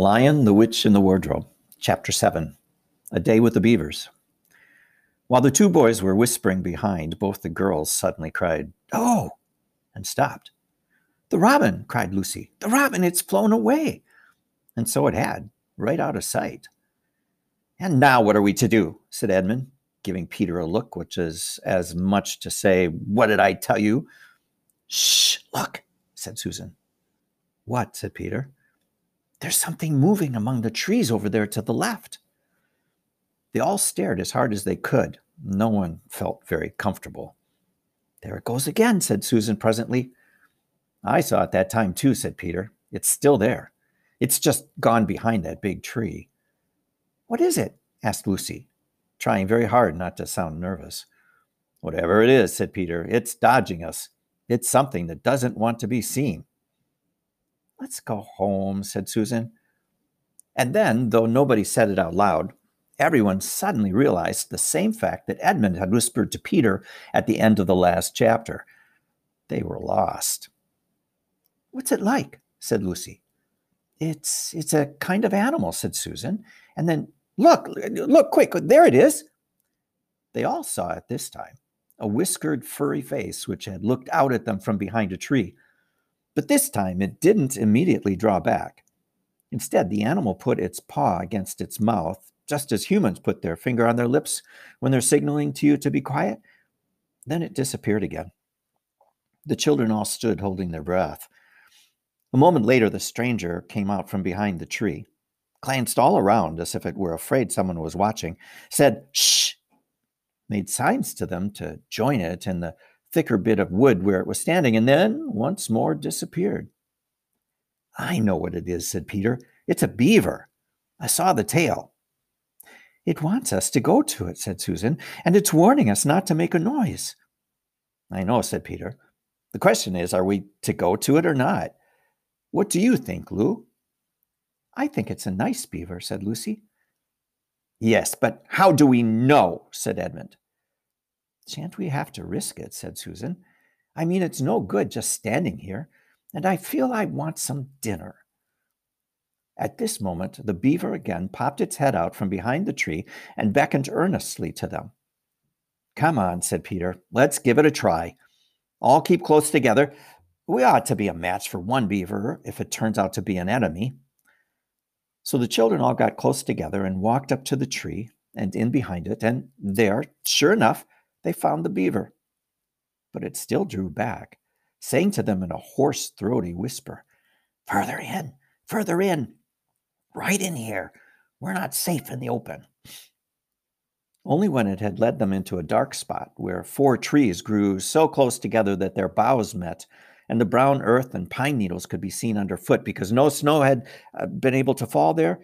The Lion, the Witch, and the Wardrobe, Chapter 7 A Day with the Beavers. While the two boys were whispering behind, both the girls suddenly cried, Oh! and stopped. The robin, cried Lucy. The robin, it's flown away. And so it had, right out of sight. And now what are we to do? said Edmund, giving Peter a look which is as much to say, What did I tell you? Shh, look, said Susan. What? said Peter. There's something moving among the trees over there to the left. They all stared as hard as they could. No one felt very comfortable. There it goes again, said Susan presently. I saw it that time too, said Peter. It's still there. It's just gone behind that big tree. What is it? asked Lucy, trying very hard not to sound nervous. Whatever it is, said Peter, it's dodging us. It's something that doesn't want to be seen. Let's go home, said Susan. And then, though nobody said it out loud, everyone suddenly realized the same fact that Edmund had whispered to Peter at the end of the last chapter. They were lost. What's it like? said Lucy. It's it's a kind of animal, said Susan. And then look, look quick, there it is. They all saw it this time, a whiskered, furry face which had looked out at them from behind a tree. But this time it didn't immediately draw back. Instead, the animal put its paw against its mouth, just as humans put their finger on their lips when they're signaling to you to be quiet. Then it disappeared again. The children all stood holding their breath. A moment later, the stranger came out from behind the tree, glanced all around as if it were afraid someone was watching, said, Shh, made signs to them to join it in the thicker bit of wood where it was standing, and then once more disappeared. I know what it is, said Peter. It's a beaver. I saw the tail. It wants us to go to it, said Susan, and it's warning us not to make a noise. I know, said Peter. The question is, are we to go to it or not? What do you think, Lou? I think it's a nice beaver, said Lucy. Yes, but how do we know? said Edmund. Shan't we have to risk it? said Susan. I mean, it's no good just standing here, and I feel I want some dinner. At this moment, the beaver again popped its head out from behind the tree and beckoned earnestly to them. Come on, said Peter. Let's give it a try. All keep close together. We ought to be a match for one beaver if it turns out to be an enemy. So the children all got close together and walked up to the tree and in behind it, and there, sure enough, they found the beaver. But it still drew back, saying to them in a hoarse, throaty whisper, Further in, further in, right in here. We're not safe in the open. Only when it had led them into a dark spot where four trees grew so close together that their boughs met, and the brown earth and pine needles could be seen underfoot because no snow had uh, been able to fall there,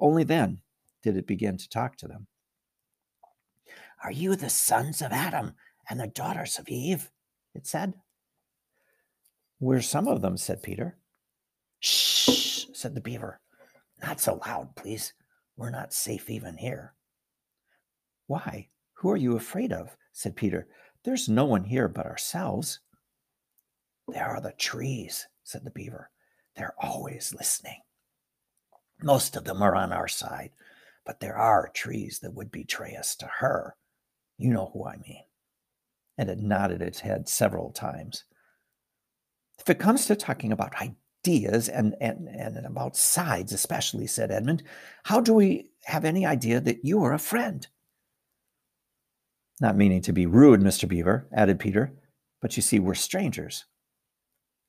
only then did it begin to talk to them. Are you the sons of Adam and the daughters of Eve? It said. We're some of them, said Peter. Shh, said the beaver. Not so loud, please. We're not safe even here. Why? Who are you afraid of? said Peter. There's no one here but ourselves. There are the trees, said the beaver. They're always listening. Most of them are on our side, but there are trees that would betray us to her you know who I mean. And it nodded its head several times. If it comes to talking about ideas and, and, and about sides, especially, said Edmund, how do we have any idea that you are a friend? Not meaning to be rude, Mr. Beaver, added Peter, but you see, we're strangers.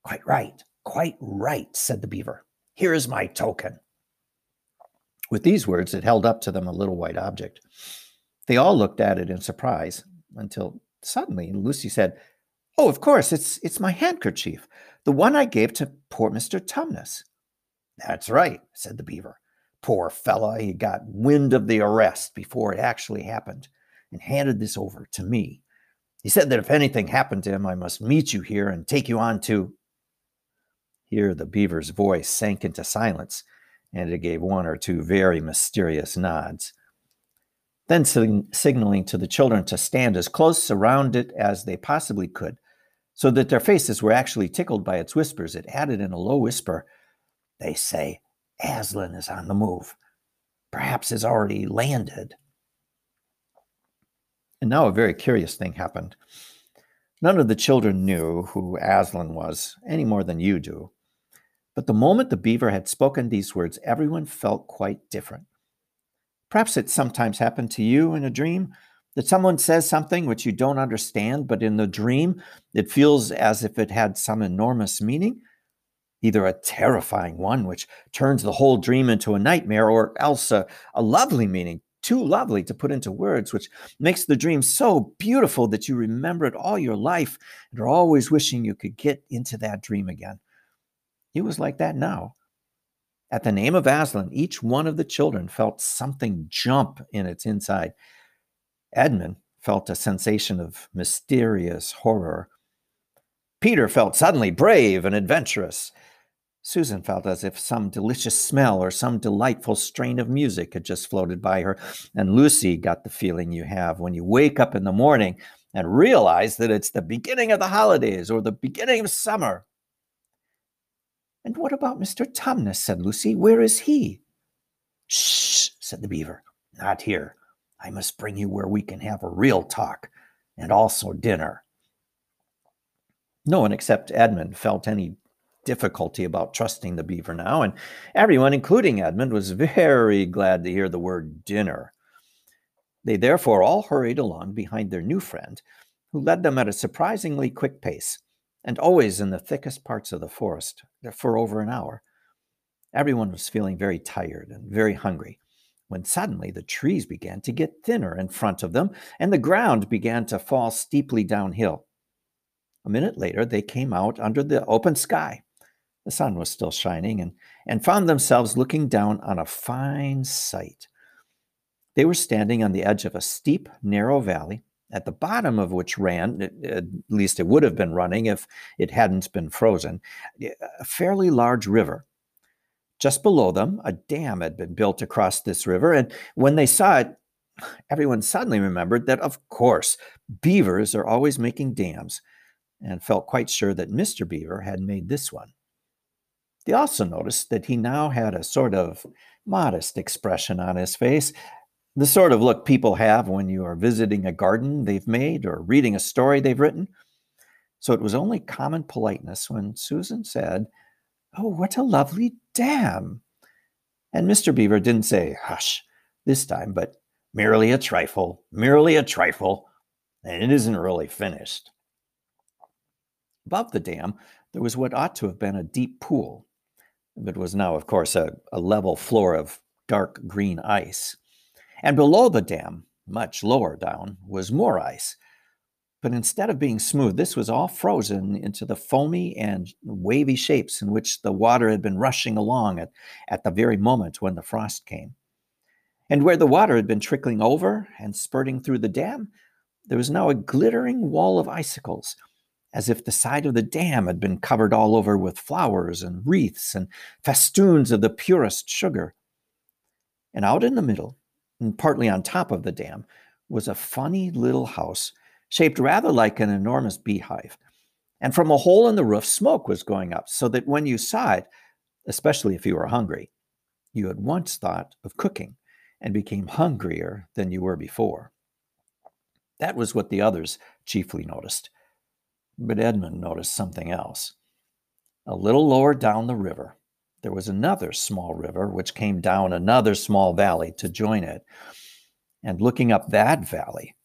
Quite right, quite right, said the beaver. Here is my token. With these words, it held up to them a little white object. They all looked at it in surprise until suddenly Lucy said, Oh, of course, it's it's my handkerchief, the one I gave to poor Mr. Tumnus. That's right, said the beaver. Poor fellow, he got wind of the arrest before it actually happened and handed this over to me. He said that if anything happened to him, I must meet you here and take you on to. Here the beaver's voice sank into silence, and it gave one or two very mysterious nods. Then signaling to the children to stand as close around it as they possibly could, so that their faces were actually tickled by its whispers, it added in a low whisper, They say Aslan is on the move. Perhaps has already landed. And now a very curious thing happened. None of the children knew who Aslan was any more than you do. But the moment the beaver had spoken these words, everyone felt quite different. Perhaps it sometimes happened to you in a dream that someone says something which you don't understand, but in the dream, it feels as if it had some enormous meaning, either a terrifying one, which turns the whole dream into a nightmare, or else a, a lovely meaning, too lovely to put into words, which makes the dream so beautiful that you remember it all your life and are always wishing you could get into that dream again. It was like that now. At the name of Aslan, each one of the children felt something jump in its inside. Edmund felt a sensation of mysterious horror. Peter felt suddenly brave and adventurous. Susan felt as if some delicious smell or some delightful strain of music had just floated by her. And Lucy got the feeling you have when you wake up in the morning and realize that it's the beginning of the holidays or the beginning of summer. And what about Mr. Tumnus? said Lucy. Where is he? Shh, said the beaver. Not here. I must bring you where we can have a real talk and also dinner. No one except Edmund felt any difficulty about trusting the beaver now, and everyone, including Edmund, was very glad to hear the word dinner. They therefore all hurried along behind their new friend, who led them at a surprisingly quick pace, and always in the thickest parts of the forest uh, for over an hour. Everyone was feeling very tired and very hungry when suddenly the trees began to get thinner in front of them and the ground began to fall steeply downhill. A minute later, they came out under the open sky. The sun was still shining and, and found themselves looking down on a fine sight. They were standing on the edge of a steep, narrow valley, at the bottom of which ran, uh, at least it would have been running if it hadn't been frozen, a fairly large river just below them, a dam had been built across this river, and when they saw it, everyone suddenly remembered that, of course, beavers are always making dams, and felt quite sure that Mr. Beaver had made this one. They also noticed that he now had a sort of modest expression on his face, the sort of look people have when you are visiting a garden they've made or reading a story they've written. So it was only common politeness when Susan said, Oh, what a lovely dam! And Mr. Beaver didn't say, hush, this time, but merely a trifle, merely a trifle, and it isn't really finished. Above the dam, there was what ought to have been a deep pool, but was now, of course, a, a level floor of dark green ice. And below the dam, much lower down, was more ice, but instead of being smooth, this was all frozen into the foamy and wavy shapes in which the water had been rushing along at, at the very moment when the frost came. And where the water had been trickling over and spurting through the dam, there was now a glittering wall of icicles, as if the side of the dam had been covered all over with flowers and wreaths and festoons of the purest sugar. And out in the middle, and partly on top of the dam, was a funny little house shaped rather like an enormous beehive. And from a hole in the roof, smoke was going up, so that when you saw it, especially if you were hungry, you at once thought of cooking and became hungrier than you were before. That was what the others chiefly noticed. But Edmund noticed something else. A little lower down the river, there was another small river which came down another small valley to join it. And looking up that valley,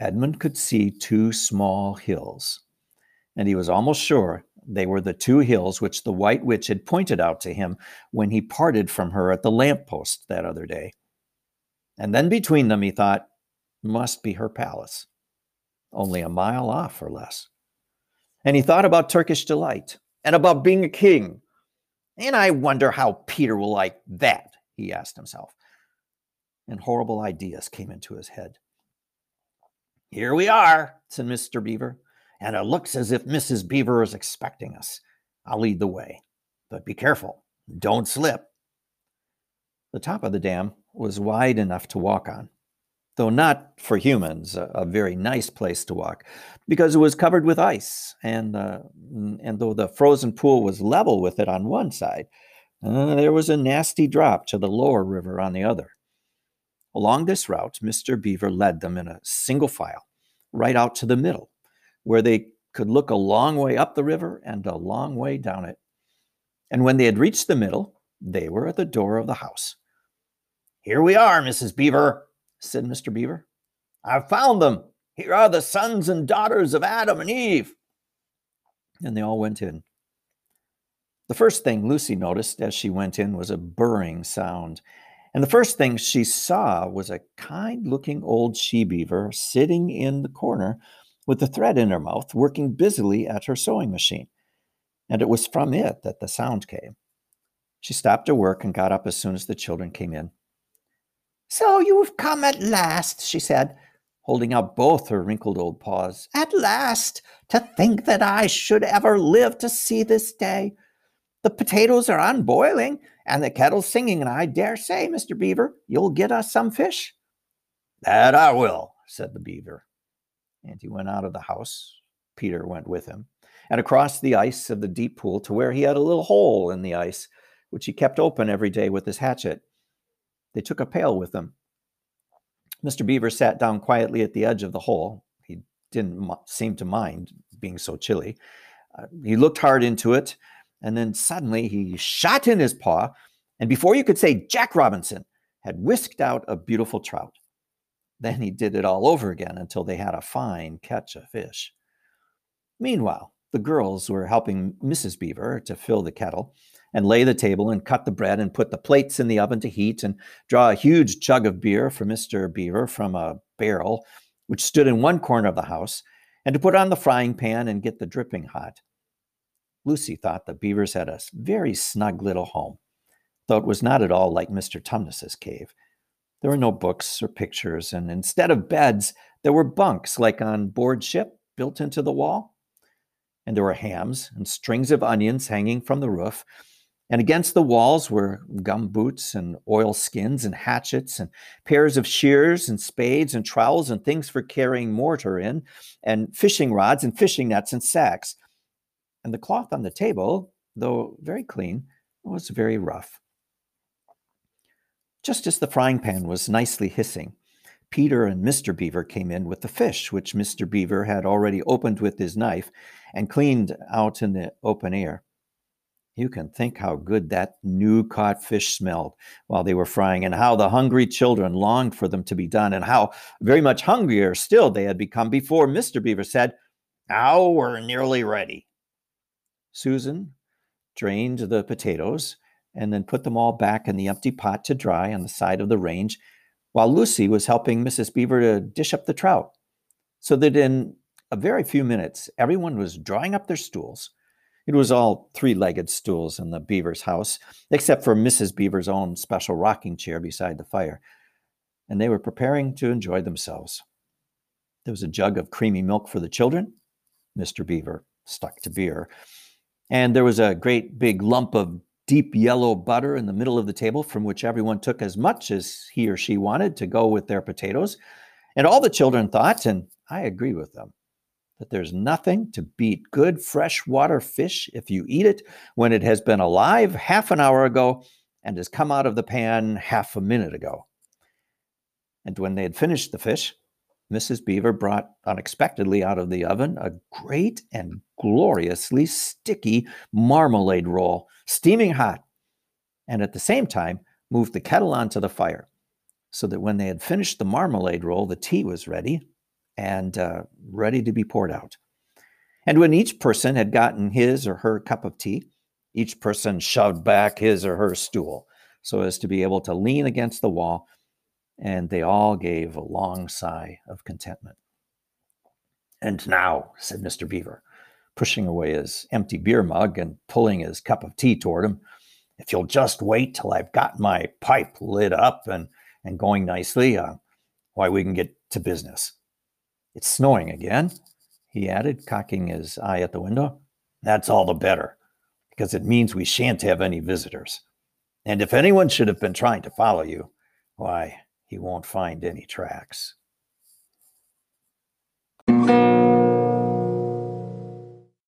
Edmund could see two small hills, and he was almost sure they were the two hills which the White Witch had pointed out to him when he parted from her at the lamp post that other day. And then between them, he thought, must be her palace, only a mile off or less. And he thought about Turkish delight and about being a king. And I wonder how Peter will like that, he asked himself. And horrible ideas came into his head. Here we are, said Mr. Beaver, and it looks as if Mrs. Beaver is expecting us. I'll lead the way, but be careful, don't slip. The top of the dam was wide enough to walk on, though not for humans, a, a very nice place to walk, because it was covered with ice, and, uh, and though the frozen pool was level with it on one side, Uh, there was a nasty drop to the lower river on the other. Along this route, Mr. Beaver led them in a single file, right out to the middle, where they could look a long way up the river and a long way down it. And when they had reached the middle, they were at the door of the house. Here we are, Mrs. Beaver, said Mr. Beaver. I've found them. Here are the sons and daughters of Adam and Eve. And they all went in. The first thing Lucy noticed as she went in was a burring sound. And the first thing she saw was a kind looking old she beaver sitting in the corner with the thread in her mouth, working busily at her sewing machine. And it was from it that the sound came. She stopped her work and got up as soon as the children came in. So you've come at last, she said, holding out both her wrinkled old paws. At last! To think that I should ever live to see this day. The potatoes are on boiling and the kettle's singing, and I dare say, Mr. Beaver, you'll get us some fish. That I will, said the beaver. And he went out of the house. Peter went with him, and across the ice of the deep pool to where he had a little hole in the ice, which he kept open every day with his hatchet. They took a pail with them. Mr. Beaver sat down quietly at the edge of the hole. He didn't seem to mind being so chilly. Uh, he looked hard into it, and then suddenly he shot in his paw, and before you could say Jack Robinson, had whisked out a beautiful trout. Then he did it all over again until they had a fine catch of fish. Meanwhile, the girls were helping Mrs. Beaver to fill the kettle and lay the table and cut the bread and put the plates in the oven to heat and draw a huge jug of beer for Mr. Beaver from a barrel which stood in one corner of the house and to put on the frying pan and get the dripping hot. Lucy thought the Beavers had a very snug little home, though it was not at all like Mr. Tumnus's cave. There were no books or pictures, and instead of beds, there were bunks like on board ship built into the wall. And there were hams and strings of onions hanging from the roof. And against the walls were gum boots and oil skins and hatchets and pairs of shears and spades and trowels and things for carrying mortar in and fishing rods and fishing nets and sacks. And the cloth on the table, though very clean, was very rough. Just as the frying pan was nicely hissing, Peter and Mr. Beaver came in with the fish, which Mr. Beaver had already opened with his knife and cleaned out in the open air. You can think how good that new caught fish smelled while they were frying, and how the hungry children longed for them to be done, and how very much hungrier still they had become before Mr. Beaver said, Now we're nearly ready. Susan drained the potatoes and then put them all back in the empty pot to dry on the side of the range, while Lucy was helping Mrs. Beaver to dish up the trout, so that in a very few minutes everyone was drawing up their stools. It was all three legged stools in the Beaver's house, except for Mrs. Beaver's own special rocking chair beside the fire, and they were preparing to enjoy themselves. There was a jug of creamy milk for the children. Mr. Beaver stuck to beer. And there was a great big lump of deep yellow butter in the middle of the table from which everyone took as much as he or she wanted to go with their potatoes. And all the children thought, and I agree with them, that there's nothing to beat good freshwater fish if you eat it when it has been alive half an hour ago and has come out of the pan half a minute ago. And when they had finished the fish, Mrs. Beaver brought unexpectedly out of the oven a great and gloriously sticky marmalade roll, steaming hot, and at the same time moved the kettle onto the fire so that when they had finished the marmalade roll, the tea was ready and uh, ready to be poured out. And when each person had gotten his or her cup of tea, each person shoved back his or her stool so as to be able to lean against the wall and they all gave a long sigh of contentment. And now, said Mr. Beaver, pushing away his empty beer mug and pulling his cup of tea toward him, if you'll just wait till I've got my pipe lit up and, and going nicely, uh, why, we can get to business. It's snowing again, he added, cocking his eye at the window. That's all the better, because it means we shan't have any visitors. And if anyone should have been trying to follow you, why, he won't find any tracks.